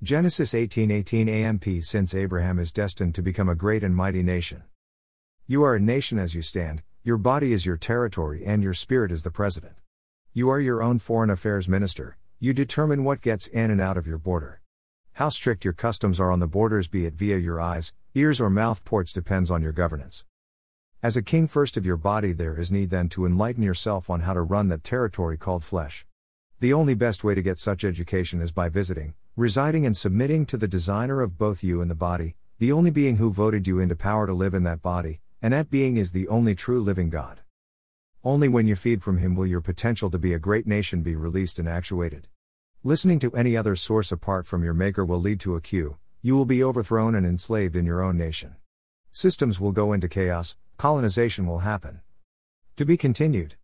Genesis 18:18 AMP Since Abraham is destined to become a great and mighty nation. You are a nation as you stand, your body is your territory and your spirit is the president. You are your own foreign affairs minister, you determine what gets in and out of your border. How strict your customs are on the borders, be it via your eyes, ears, or mouth ports, depends on your governance. As a king first of your body, there is need then to enlighten yourself on how to run that territory called flesh. The only best way to get such education is by visiting, residing, and submitting to the designer of both you and the body, the only being who voted you into power to live in that body, and that being is the only true living God. Only when you feed from Him will your potential to be a great nation be released and actuated. Listening to any other source apart from your Maker will lead to a queue, you will be overthrown and enslaved in your own nation. Systems will go into chaos, colonization will happen. To be continued.